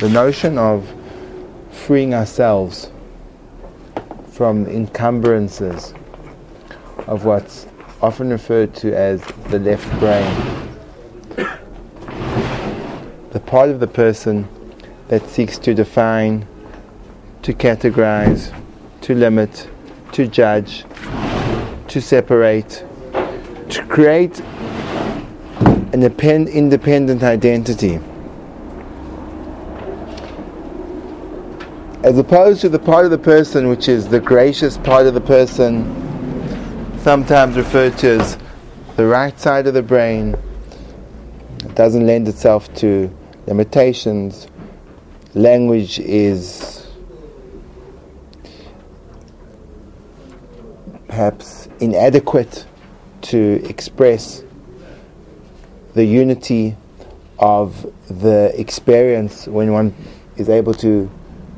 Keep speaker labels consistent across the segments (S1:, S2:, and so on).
S1: the notion of freeing ourselves from encumbrances of what's often referred to as the left brain. The part of the person that seeks to define, to categorize, to limit, to judge, to separate, to create an independent identity. As opposed to the part of the person which is the gracious part of the person, sometimes referred to as the right side of the brain, it doesn't lend itself to limitations. Language is perhaps inadequate to express the unity of the experience when one is able to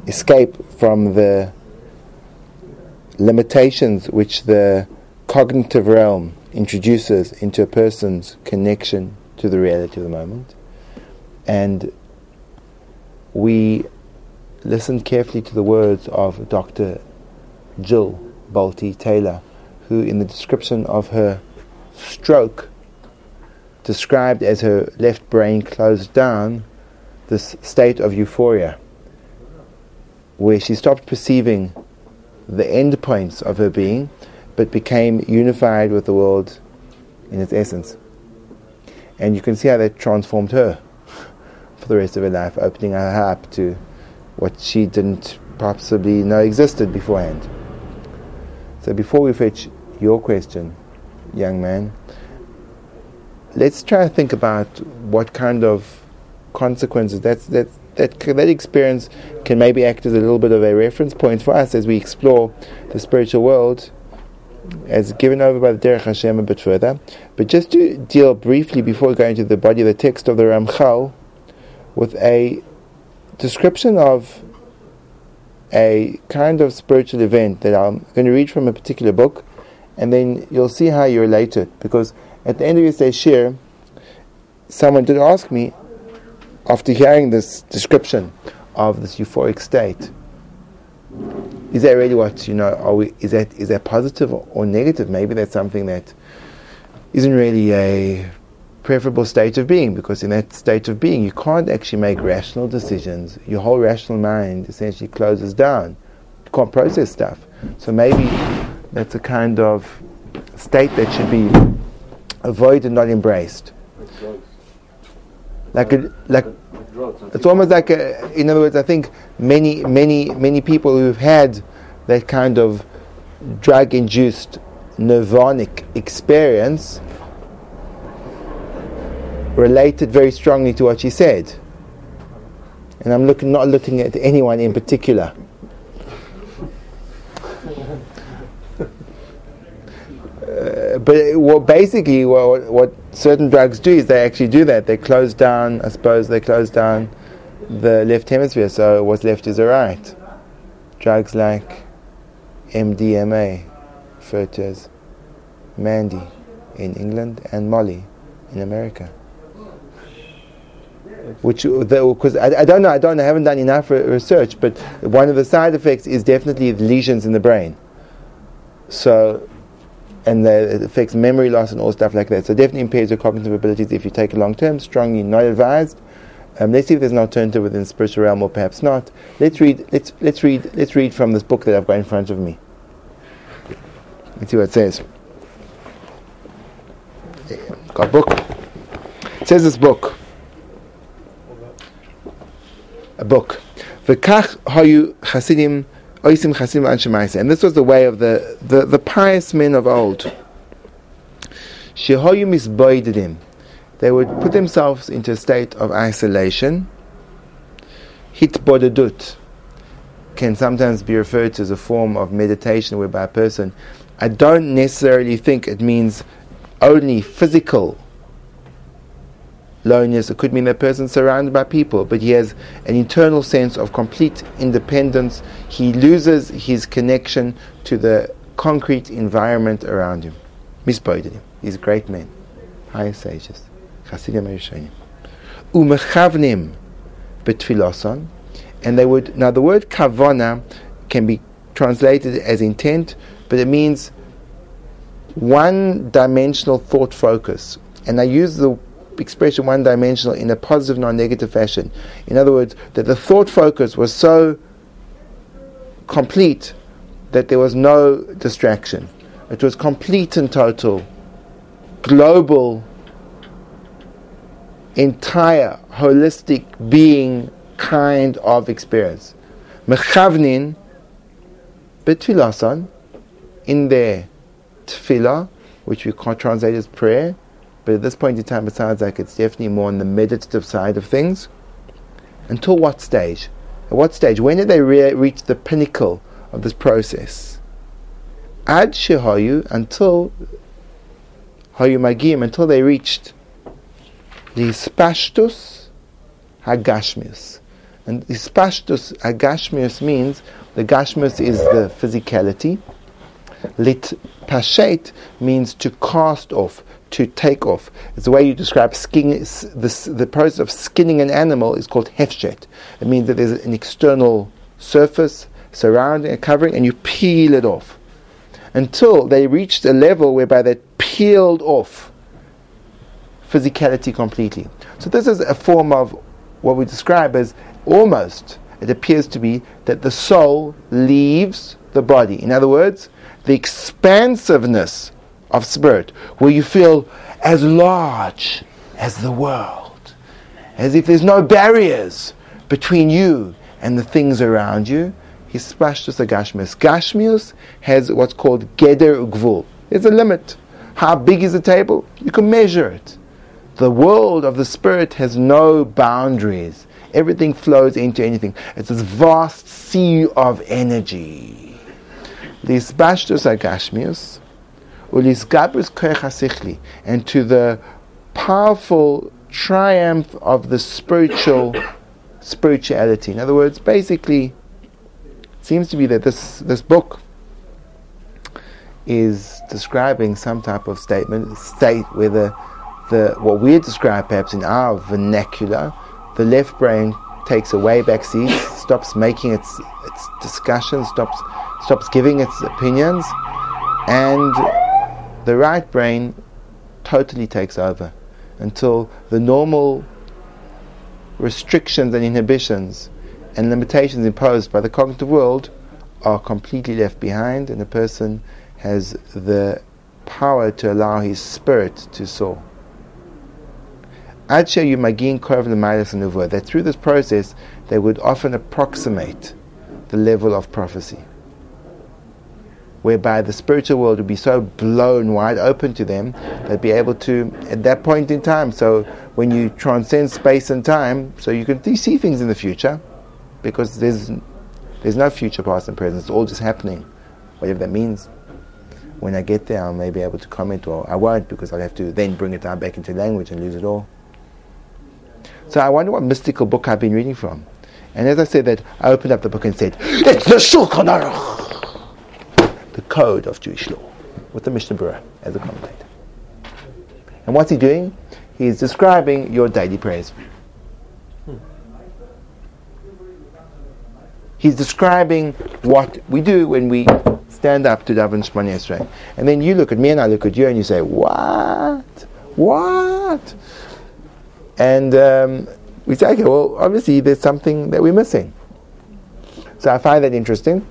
S1: escape from the limitations which the cognitive realm introduces into a person's connection to the reality of the moment. And we listened carefully to the words of Dr. Jill Bolte Taylor, who, in the description of her stroke, described as her left brain closed down this state of euphoria where she stopped perceiving the end points of her being but became unified with the world in its essence. And you can see how that transformed her for the rest of her life, opening her up to what she didn't possibly know existed beforehand. So before we fetch your question, young man, let's try to think about what kind of consequences that's, that that that experience can maybe act as a little bit of a reference point for us as we explore the spiritual world as given over by the Derech Hashem a bit further. But just to deal briefly before going to the body of the text of the Ramchal with a description of a kind of spiritual event that I'm going to read from a particular book, and then you'll see how you relate it. Because at the end of yesterday's shiur, someone did ask me, after hearing this description of this euphoric state, is that really what you know? Are we? Is that is that positive or negative? Maybe that's something that isn't really a preferable state of being because in that state of being you can't actually make rational decisions. Your whole rational mind essentially closes down. You can't process stuff. So maybe that's a kind of state that should be avoided, not embraced. Like a, like it's almost like a, in other words, I think many many many people who've had that kind of drug-induced nirvanic experience related very strongly to what she said. And I'm not looking at anyone in particular. But what basically what, what certain drugs do is they actually do that. They close down, I suppose, they close down the left hemisphere, so what's left is the right. Drugs like MDMA, referred to as Mandy in England, and Molly in America. Which, because I, I, don't know, I don't I haven't done enough research, but one of the side effects is definitely lesions in the brain. So and it affects memory loss and all stuff like that. So definitely impairs your cognitive abilities if you take it long term. Strongly not advised. Um, let's see if there's an alternative within the spiritual realm or perhaps not. Let's read. Let's let's read. Let's read from this book that I've got in front of me. Let's see what it says. Got a book. It says this book. A book. V'kach hayu chasidim And this was the way of the, the, the pious men of old. They would put themselves into a state of isolation. Hit Hitbodedut can sometimes be referred to as a form of meditation whereby a person, I don't necessarily think it means only physical loneliness. It could mean that person surrounded by people, but he has an internal sense of complete independence. He loses his connection to the concrete environment around him. Misboidim. He's a great man. High sages. Chasidim Erishonim. Umechavnim betfiloson, and they would now the word kavana can be translated as intent, but it means one dimensional thought focus. And I use the expression one dimensional in a positive, non negative fashion. In other words, that the thought focus was so complete that there was no distraction. It was complete and total, global, entire, holistic being kind of experience. Mechavnin betfilasan in their tefillah, which we can't translate as prayer, but at this point in time it sounds like it's definitely more on the meditative side of things. Until what stage? At what stage? When did they re- reach the pinnacle of this process? Ad shehayu until hayu magim until they reached the spashtus hagashmius. And the spashtus hagashmius means the gashmius is the physicality. Lit pashet means to cast off, to take off. It's the way you describe skinning. The, the process of skinning an animal is called hefshet. It means that there's an external surface surrounding and covering, and you peel it off until they reached a level whereby they peeled off physicality completely. So this is a form of what we describe as almost. It appears to be that the soul leaves the body. In other words, the expansiveness of spirit, where you feel as large as the world, as if there's no barriers between you and the things around you. He's splashed a Gashmius. Gashmius has what's called Geder Gvul. There's a limit. How big is the table? You can measure it. The world of the spirit has no boundaries. Everything flows into anything. It's this vast sea of energy lisbashtus agashmius, ulisgabrus koyach and to the powerful triumph of the spiritual spirituality. In other words, basically, it seems to be that this this book is describing some type of statement state where the, the what we describe perhaps in our vernacular, the left brain takes a way back seat, stops making its its discussions, stops stops giving its opinions, and the right brain totally takes over until the normal restrictions and inhibitions and limitations imposed by the cognitive world are completely left behind, and the person has the power to allow his spirit to soar. I'd show Adsha Yumagin Korv Lemilis and That through this process they would often approximate the level of prophecy whereby the spiritual world would be so blown wide open to them, they'd be able to, at that point in time, so when you transcend space and time, so you can see things in the future, because there's, there's no future, past, and present, it's all just happening, whatever that means. When I get there, I may be able to comment, or I won't, because I'll have to then bring it down back into language and lose it all. So I wonder what mystical book I've been reading from. And as I said that, I opened up the book and said, It's the Shulchan Aruch! The code of Jewish law with the Mishnah Berurah as a commentator. And what's he doing? He's describing your daily prayers. He's describing what we do when we stand up to daven Shemona Esrei. And then you look at me and I look at you and you say, what? What? And um, we say, okay, well, obviously there's something that we're missing. So I find that interesting.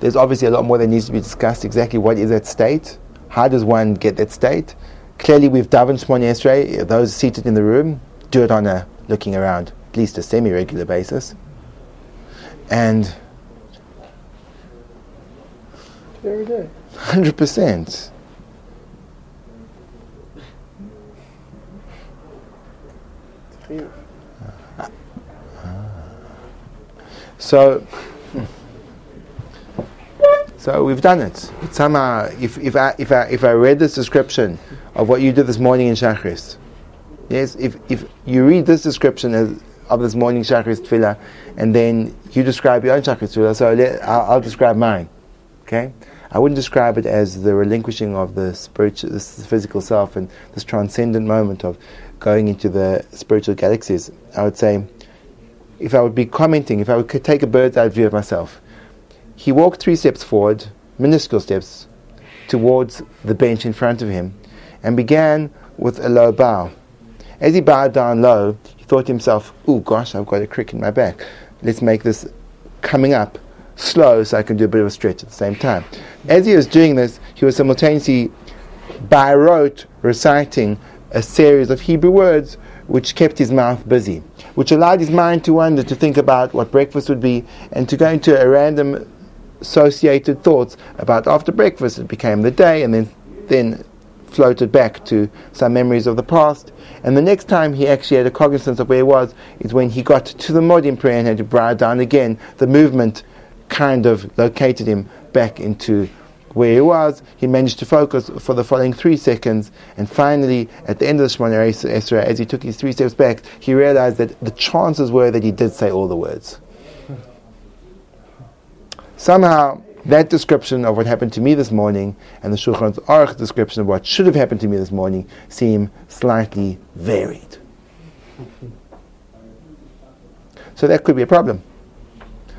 S1: There's obviously a lot more that needs to be discussed. Exactly what is that state? How does one get that state? Clearly, we've davened Shemona Esrei. Those seated in the room do it on a looking around, at least a semi-regular basis. And
S2: every day,
S1: hundred percent. So so we've done it. Somehow, if, if, I, if, I, if I read this description of what you did this morning in Shachris, yes, if, if you read this description as, of this morning Shachris Tefillah, and then you describe your own Shachris Tefillah, so I'll, I'll, describe mine. Okay? I wouldn't describe it as the relinquishing of the spiritual, physical self and this transcendent moment of going into the spiritual galaxies. I would say if I would be commenting, if I would take a bird's eye view of myself. He walked three steps forward, minuscule steps, towards the bench in front of him, and began with a low bow. As he bowed down low, he thought to himself, Oh gosh, I've got a crick in my back. Let's make this coming up slow so I can do a bit of a stretch at the same time. As he was doing this, he was simultaneously by rote reciting a series of Hebrew words which kept his mouth busy, which allowed his mind to wander, to think about what breakfast would be, and to go into a random associated thoughts about after breakfast it became the day, and then then floated back to some memories of the past. And the next time he actually had a cognizance of where he was is when he got to the Modim prayer and had to bow down again. The movement kind of located him back into where he was. He managed to focus for the following three seconds, and finally, at the end of the Shemona Esrei, as he took his three steps back, he realized that the chances were that he did say all the words. Somehow, that description of what happened to me this morning and the Shulchan Aruch description of what should have happened to me this morning seem slightly varied. So that could be a problem.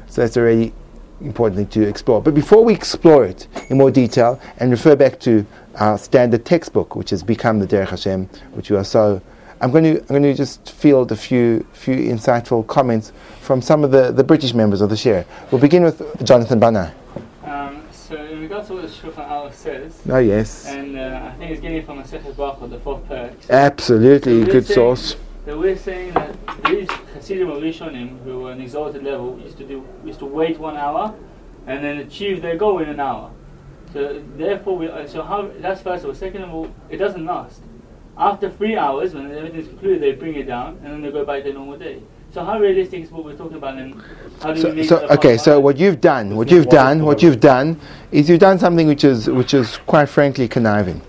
S1: So that's already importantly to explore. But before we explore it in more detail and refer back to our standard textbook, which has become the Derech Hashem, which we are so, I'm going to I'm going to just field a few few insightful comments from some of the, the British members of the share. We'll begin with Jonathan Banai.
S3: Um, so in regards to what the Shulchan Aruch says,
S1: Oh yes,
S3: and uh, I think it's getting from a Sechet Brachot, the fourth parak.
S1: absolutely
S3: We're
S1: good
S3: saying-
S1: source.
S3: that we're saying that these Hasidim or Rishonim who were an exalted level used to do used to wait one hour and then achieve their goal in an hour. So therefore, we uh, so how that's first of all. Second of all, it doesn't last. After three hours, when everything's concluded, they bring it down and then they go back to their normal day. So how realistic is what we're talking about? And how do we
S1: So,
S3: make
S1: so okay, so what you've done, what you've done, what you've done, is you've done something which is which is quite frankly conniving.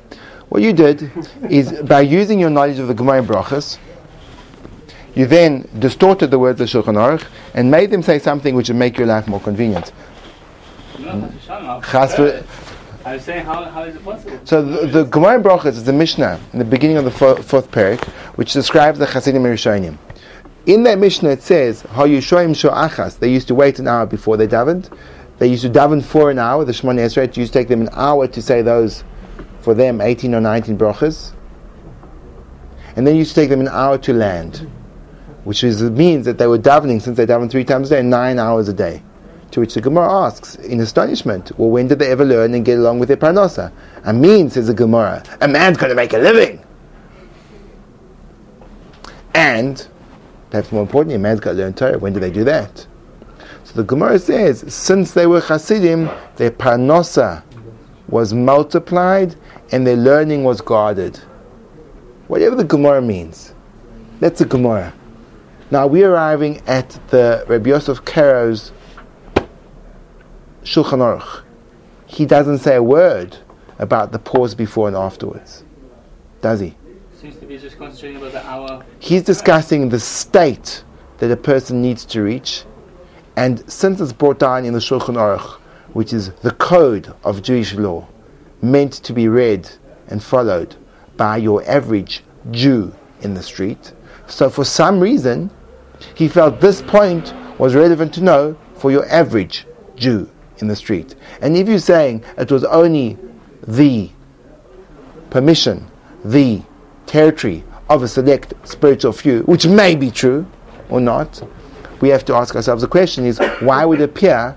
S1: What you did is by using your knowledge of the Gemara Brachas, you then distorted the words of Shulchan Aruch and made them say something which would make your life more convenient.
S3: Chas I was saying, how, how is it possible?
S1: So the, the Gemara Brachas is the Mishnah in the beginning of the fo- fourth parak, which describes the Hasidim Rishonim. In that Mishnah it says, "Hayushoim sho'achas." They used to wait an hour before they davened. They used to daven for an hour. The Shemona Esrei used to take them an hour to say those, for them, eighteen or nineteen brachas, and then used to take them an hour to land, which is, means that they were davening since they davened three times a day, nine hours a day. To which the Gemara asks, in astonishment, well, when did they ever learn and get along with their parnasa? I mean, says the Gemara, a man's going to make a living. And, perhaps more importantly, a man's got to learn Torah. When do they do that? So the Gemara says, since they were Hasidim, their parnasa was multiplied and their learning was guarded. Whatever the Gemara means, that's the Gemara. Now we're arriving at the Rabbi Yosef Karo's Shulchan Aruch. He doesn't say a word about the pause before and afterwards, does he?
S3: Seems to be just concentrating about the hour.
S1: He's discussing the state that a person needs to reach, and since it's brought down in the Shulchan Aruch, which is the code of Jewish law, meant to be read and followed by your average Jew in the street, so for some reason, he felt this point was relevant to know for your average Jew in the street. And if you're saying it was only the permission, the territory of a select spiritual few, which may be true or not, we have to ask ourselves the question is why would it appear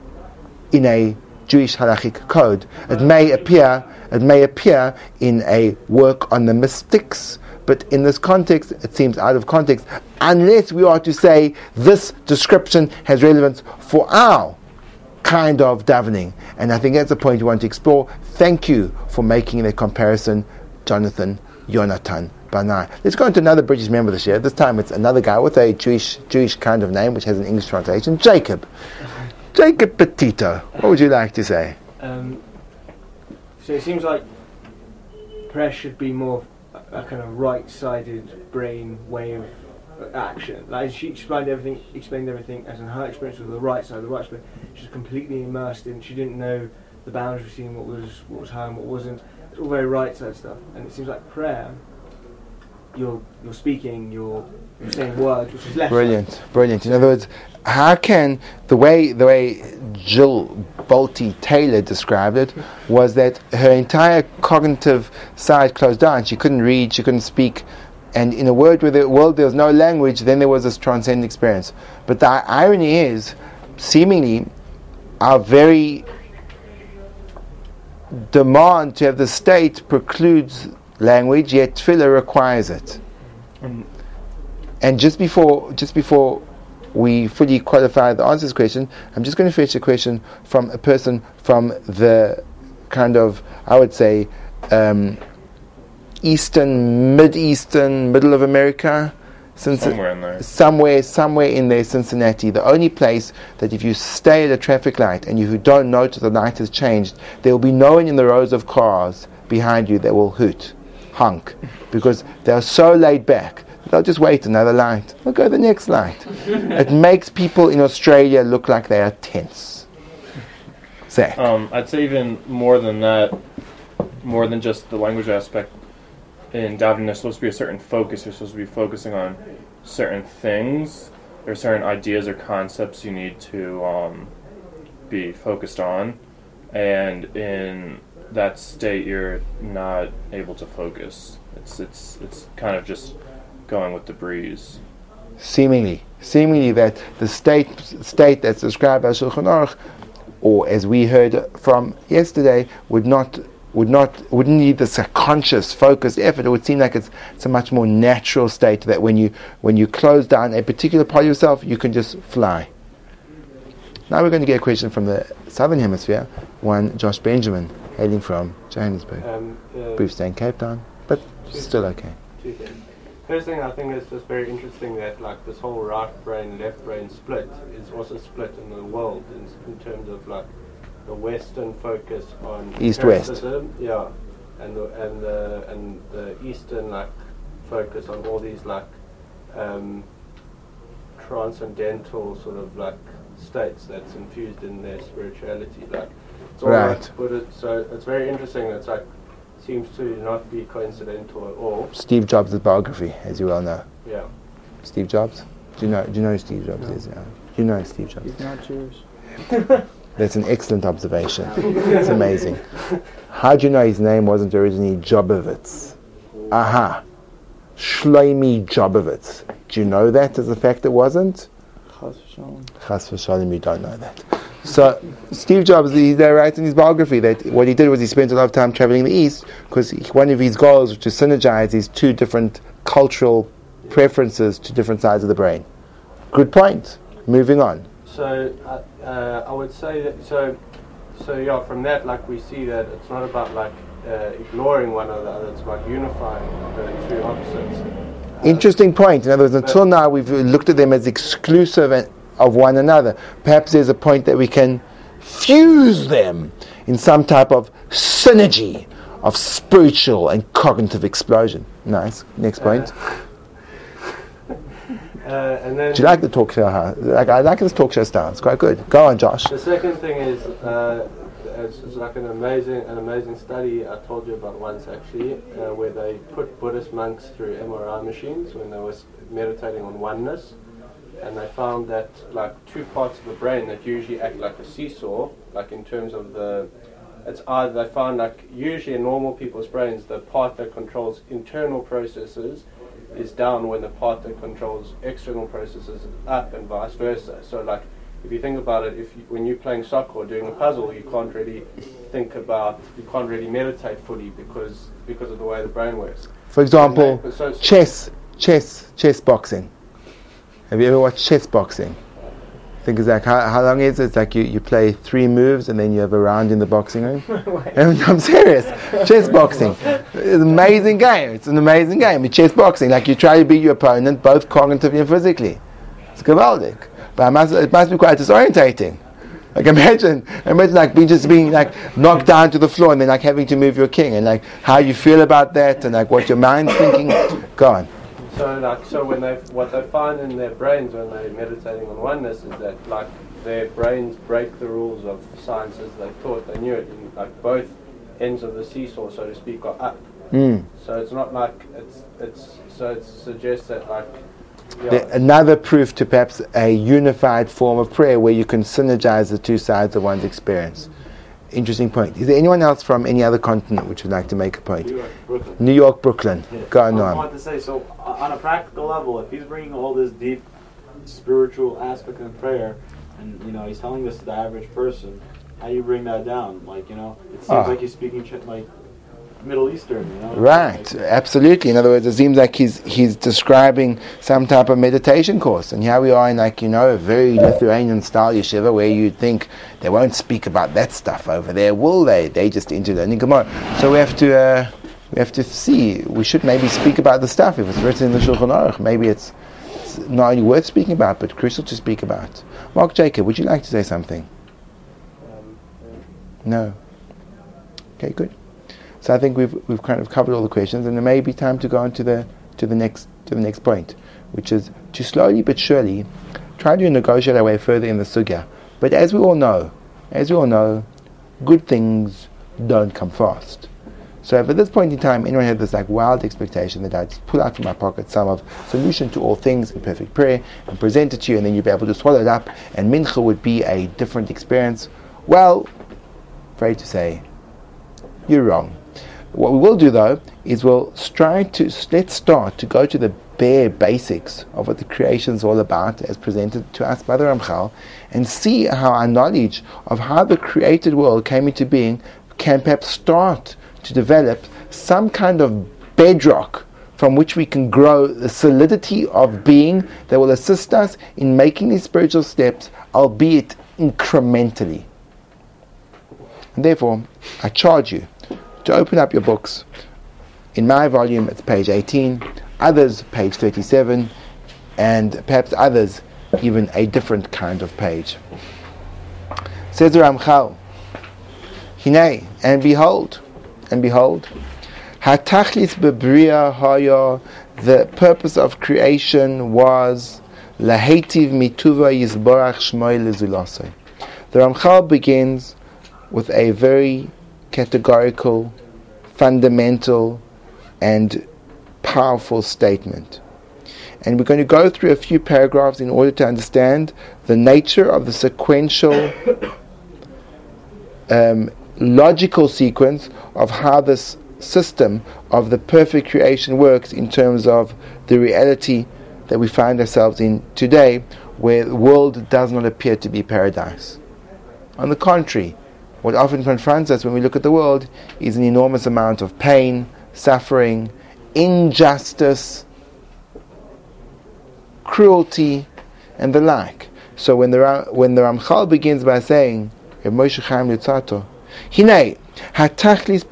S1: in a Jewish halachic code? It may appear it may appear in a work on the mystics, but in this context it seems out of context, unless we are to say this description has relevance for our kind of davening. And I think that's the point we want to explore. Thank you for making the comparison, Jonathan Jonathan Banai. Let's go into another British member this year. This time it's another guy with a Jewish Jewish kind of name, which has an English translation, Jacob. Jacob Petito. What would you like to say?
S2: Um, so it seems like prayer should be more a, a kind of right-sided brain way of action. Like she explained everything, explained everything as in her experience with the right side. The right side, she was completely immersed in. She didn't know the boundaries between what was what was her and what wasn't. It's all very right side stuff. And it seems like prayer you're you're speaking, you're, saying words, which is left.
S1: Brilliant, brilliant. In other words, how can the way the way Jill Bolte Taylor described it was that her entire cognitive side closed down. She couldn't read, she couldn't speak, and in a world where the world there was no language, then there was this transcendent experience. But the irony is, seemingly, our very demand to have the state precludes language, yet tefillah requires it. And just before, just before we fully qualify the answer to this question, I'm just going to fetch a question from a person from the kind of, I would say, um, eastern, mid-eastern, middle of America.
S4: Somewhere in there.
S1: Somewhere, somewhere in there, Cincinnati. The only place that if you stay at a traffic light and you don't notice the light has changed, there will be no one in the rows of cars behind you that will hoot, honk, because they are so laid back. They'll just wait another light. They'll go to the next light. it makes people in Australia look like they are tense. Zach.
S4: Um, I'd say even more than that, more than just the language aspect. In davening, there's supposed to be a certain focus. You're supposed to be focusing on certain things. There's certain ideas or concepts you need to um, be focused on, and in that state, you're not able to focus. It's it's it's kind of just going with the breeze.
S1: seemingly, seemingly that the state state that's described by Shulchan Aruch, or as we heard from yesterday, would not would not wouldn't need this conscious, focused effort. It would seem like it's it's a much more natural state that when you when you close down a particular part of yourself, you can just fly. Now we're going to get a question from the southern hemisphere. One Josh Benjamin, hailing from Johannesburg.
S5: Um, uh,
S1: Brief stay in Cape Town, but still okay.
S5: First thing I think is just very interesting that like this whole right brain left brain split is also split in the world in, in terms of like the Western focus on
S1: East-West.
S5: yeah, and the and the and the Eastern like focus on all these like um, transcendental sort of like states that's infused in their spirituality. Like it's all
S1: Right.
S5: like Buddha, so it's very interesting. It's like seems to not be coincidental at all.
S1: Steve Jobs' biography, as you well know.
S5: Yeah.
S1: Steve Jobs. Do you know? Do you know who Steve Jobs is? Yeah. Do you know Steve Jobs?
S2: He's not Jewish.
S1: That's an excellent observation. it's amazing. How do you know his name wasn't originally Jobovitz? Aha. Shloimi Jobovitz. Do you know that as a fact it wasn't? Chas v'shalom, you don't know that. So, Steve Jobs, he, they write in his biography that what he did was he spent a lot of time traveling the East because one of his goals was to synergize these two different cultural preferences to different sides of the brain. Good point. Moving on.
S5: So uh, uh, I would say that so so yeah. From that, like we see that it's not about like uh, ignoring one another. It's about unifying the two opposites. Uh,
S1: Interesting point. In other words, until now we've looked at them as exclusive of one another. Perhaps there's a point that we can fuse them in some type of synergy of spiritual and cognitive explosion. Nice. Next point.
S5: Uh, and then
S1: Do you like the talk show? Huh? Like, I like this talk show style. It's quite good. Go on, Josh.
S5: The second thing is, uh, it's, like an amazing, an amazing study I told you about once actually, uh, where they put Buddhist monks through MRI machines when they were meditating on oneness, and they found that like two parts of the brain that usually act like a seesaw, like in terms of the, it's either they found like usually in normal people's brains the part that controls internal processes is down when the part that controls external processes is up and vice versa. So like if you think about it, if you, when you're playing soccer or doing a puzzle, you can't really think about, you can't really meditate fully because because of the way the brain works.
S1: For example,
S5: so
S1: chess, chess, chess boxing. Have you ever watched chess boxing? Think it's like how, how long is it? It's like you, you play three moves and then you have a round in the boxing ring. I'm serious. Chess boxing. It's an amazing game. It's an amazing game. It's chess boxing. Like you try to beat your opponent both cognitively and physically. It's gewaldic. But it must, it must be quite disorientating. Like imagine, imagine like being just being like knocked down to the floor and then like having to move your king and like how you feel about that and like what your mind's thinking. Go on.
S5: So like so when they what they find in their brains when they're meditating on oneness is that like their brains break the rules of science as they thought they knew it. And, like both ends of the seesaw, so to speak, are up.
S1: Mm.
S5: So it's not like it's it's so it suggests that like yeah,
S1: another proof to perhaps a unified form of prayer where you can synergize the two sides of one's experience. Interesting point. Is there anyone else from any other continent which would like to make a point?
S6: New York, Brooklyn.
S1: New York, Brooklyn.
S6: Yeah.
S1: Go on,
S6: I want to say, so on a practical level, if he's bringing all this deep spiritual aspect in prayer, and you know he's telling this to the average person, how do you bring that down? Like you know, it seems
S1: Ah.
S6: like he's speaking ch- like Middle Eastern. You know,
S1: Right,
S6: Like,
S1: absolutely. In other words, it seems like he's he's describing some type of meditation course, and here we are in like you know a very Lithuanian style yeshiva where you'd think they won't speak about that stuff over there, will they? They just into learning Gemara. So we have to uh, we have to see. We should maybe speak about the stuff if it's written in the Shulchan Aruch. Maybe it's, it's not only worth speaking about, but crucial to speak about. Mark Jacob, would you like to say something? No. Okay, good. So I think we've we've kind of covered all the questions, and it may be time to go on to the to the next to the next point, which is to slowly but surely try to negotiate our way further in the sugya. But as we all know, as we all know, good things don't come fast. So if at this point in time anyone had this like wild expectation that I'd pull out from my pocket some of solution to all things in perfect prayer and present it to you and then you'd be able to swallow it up and mincha would be a different experience, well, afraid to say, you're wrong. What we will do though is we'll try to let's start to go to the bare basics of what the creation is all about as presented to us by the Ramchal and see how our knowledge of how the created world came into being can perhaps start to develop some kind of bedrock from which we can grow the solidity of being that will assist us in making these spiritual steps, albeit incrementally. And therefore, I charge you to open up your books. In my volume, it's page 18, others, page 37, and perhaps others, even a different kind of page. Says the Ramchal, Hine, and behold, and behold, Hatachlis bebriya haya, the purpose of creation was lahetiv mituva yizborach shmoy lezulasei. The Ramchal begins with a very categorical, fundamental, and powerful statement. And we're going to go through a few paragraphs in order to understand the nature of the sequential, um, logical sequence of how this system of the perfect creation works in terms of the reality that we find ourselves in today, where the world does not appear to be paradise. On the contrary, what often confronts us when we look at the world is an enormous amount of pain, suffering, injustice, cruelty, and the like. So when the when the Ramchal begins by saying, Reb Moshe Chaim Luzzatto, Hine, hatachlis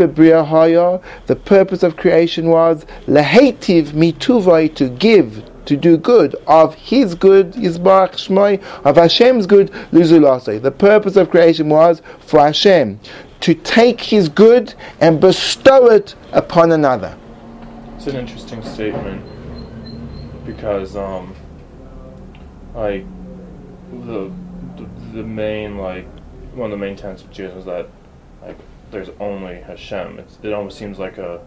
S1: haya, the purpose of creation was lehetiv mituvai to give, to do good, of His good, Yisbarach Shmoi, of Hashem's good, luzulasei. The purpose of creation was for Hashem to take His good and bestow it upon another.
S4: It's an interesting statement because, um, like, the, the the main like one of the main tenets of Judaism is that like there's only Hashem. It's, it almost seems like a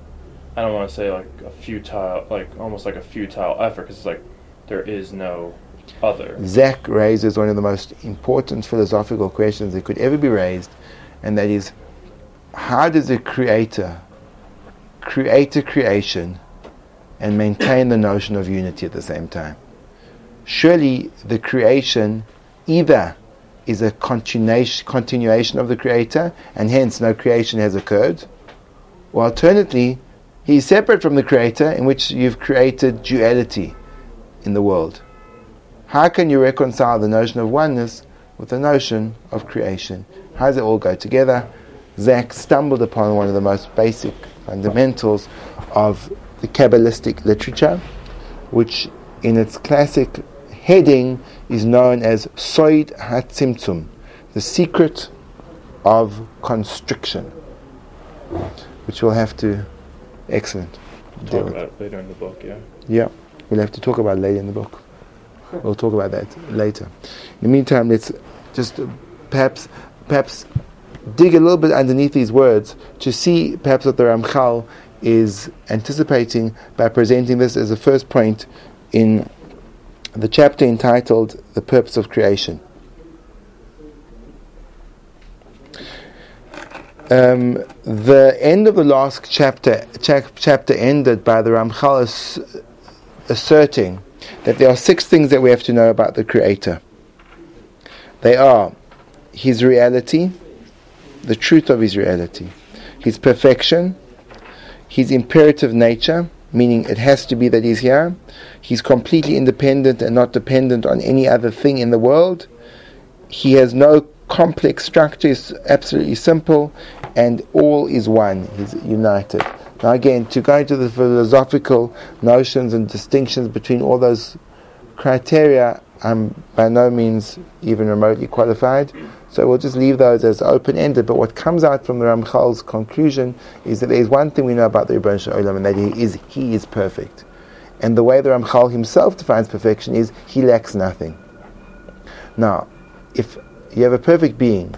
S4: I don't want to say like a futile, like almost like a futile effort because it's like there is no other.
S1: Zach raises one of the most important philosophical questions that could ever be raised, and that is how does a creator create a creation and maintain the notion of unity at the same time? Surely the creation either is a continuation, continuation of the creator, and hence no creation has occurred, or alternately, he is separate from the creator, in which you've created duality in the world. How can you reconcile the notion of oneness with the notion of creation? How does it all go together? Zach stumbled upon one of the most basic fundamentals of the Kabbalistic literature, which in its classic heading is known as Soid HaTzimtzum, the secret of constriction, which we'll have to, excellent. deal
S4: Talk about it later in the book, yeah.
S1: Yeah, we'll have to talk about it later in the book. We'll talk about that later. In the meantime, let's just uh, perhaps perhaps dig a little bit underneath these words to see perhaps what the Ramchal is anticipating by presenting this as the first point in the chapter entitled The Purpose of Creation. Um, the end of the last chapter chap- chapter ended by the Ramchal ass- asserting that there are six things that we have to know about the Creator. They are His reality, the truth of His reality, His perfection, His imperative nature, meaning it has to be that He's here, He's completely independent and not dependent on any other thing in the world, He has no complex structure, is absolutely simple, and all is one. is united. Now, again, to go into the philosophical notions and distinctions between all those criteria, I'm by no means even remotely qualified. So we'll just leave those as open ended. But what comes out from the Ramchal's conclusion is that there is one thing we know about the Rebbeinu Shalom, and that he is he is perfect. And the way the Ramchal himself defines perfection is he lacks nothing. Now, if you have a perfect being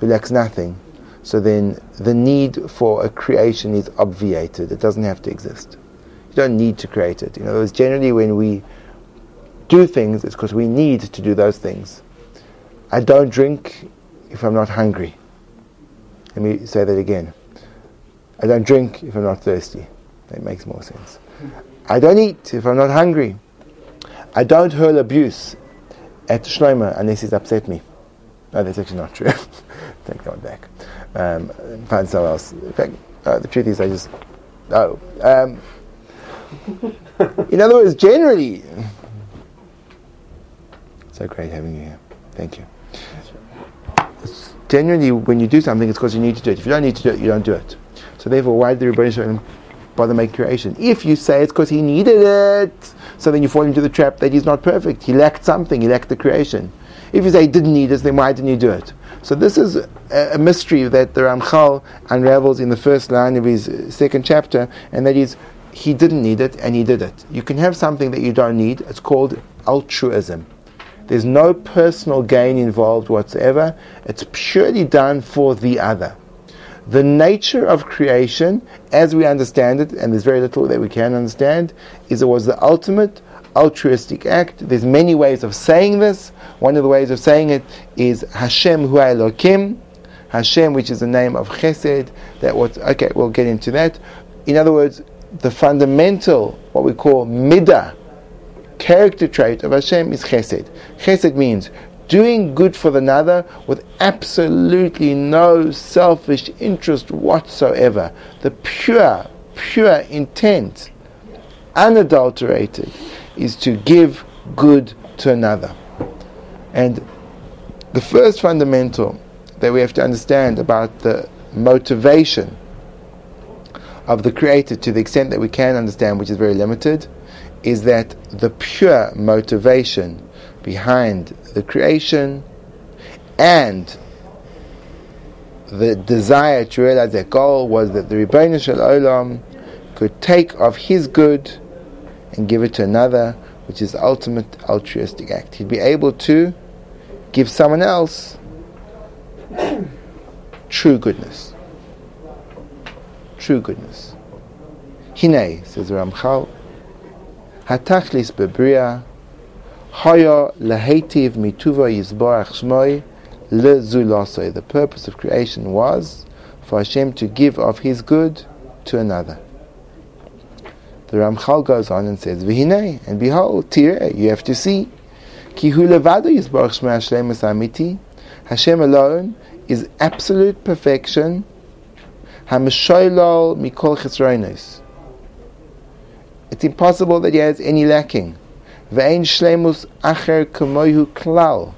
S1: who lacks nothing, so then the need for a creation is obviated. It doesn't have to exist. You don't need to create it. In other words, generally when we do things, it's because we need to do those things. I don't drink if I'm not hungry. Let me say that again. I don't drink if I'm not thirsty. That makes more sense. I don't eat if I'm not hungry. I don't hurl abuse at Shlomo unless he's upset me. No, that's actually not true. Take that one back. Um, find someone else. In fact, uh, the truth is, I just. Oh. Um, in other words, generally. So great having you here. Thank you. Generally, when you do something, it's because you need to do it. If you don't need to do it, you don't do it. So therefore, why did the Rebbeinu bother make creation? If you say it's because he needed it, so then you fall into the trap that he's not perfect. He lacked something. He lacked the creation. If you say he didn't need it, then why didn't he do it? So this is a, a mystery that the Ramchal unravels in the first line of his uh, second chapter, and that is he didn't need it and he did it. You can have something that you don't need. It's called altruism. There's no personal gain involved whatsoever. It's purely done for the other. The nature of creation, as we understand it, and there's very little that we can understand, is it was the ultimate altruistic act. There's many ways of saying this. One of the ways of saying it is Hashem Hu Elokim, Hashem, which is the name of Chesed. That what? Okay, we'll get into that. In other words, the fundamental, what we call midah, character trait of Hashem is Chesed. Chesed means doing good for another with absolutely no selfish interest whatsoever. The pure, pure intent, unadulterated, is to give good to another. And the first fundamental that we have to understand about the motivation of the Creator, to the extent that we can understand, which is very limited, is that the pure motivation behind the creation and the desire to realize that goal was that the Rebbeinu Shel Olam could take of his good and give it to another, which is the ultimate altruistic act. He'd be able to give someone else true goodness. True goodness. Hine, says Ramchal, Hatachlis bebriya, Haya lehetiv mituva yizbarach shmoi lezulasoi. The purpose of creation was for Hashem to give of His good to another. The Ramchal goes on and says, V'hinei, and behold, tireh, you have to see, ki hu levado yizbarach shmoi hashlemus amiti, Hashem alone is absolute perfection, hamishoylol mikol chesroinos. It's impossible that he has any lacking. Ve'ein shlemus acher kamoihu klal.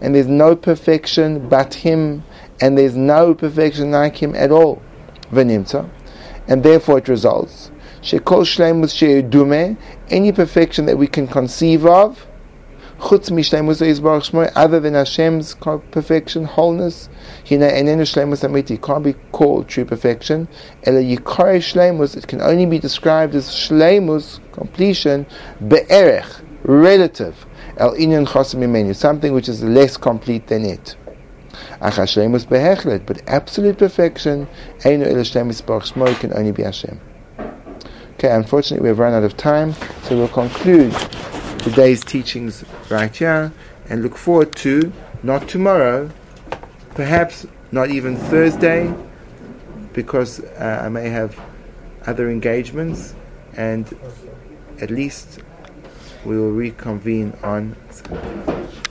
S1: And there's no perfection but him, and there's no perfection like him at all. V'nimtza. And therefore it results. Shekol shlemus she'edume, any perfection that we can conceive of, chutz other than Hashem's perfection, wholeness, hina enenu shlemus amiti, can't be called true perfection. Ela yikare it can only be described as shlemus, completion, be'erech, relative, el inyan chosim something which is less complete than it. But absolute perfection, can only be Hashem. Okay, unfortunately, we've run out of time, so we'll conclude today's teachings right here and look forward to not tomorrow, perhaps not even Thursday, because uh, I may have other engagements, and at least we will reconvene on Sunday.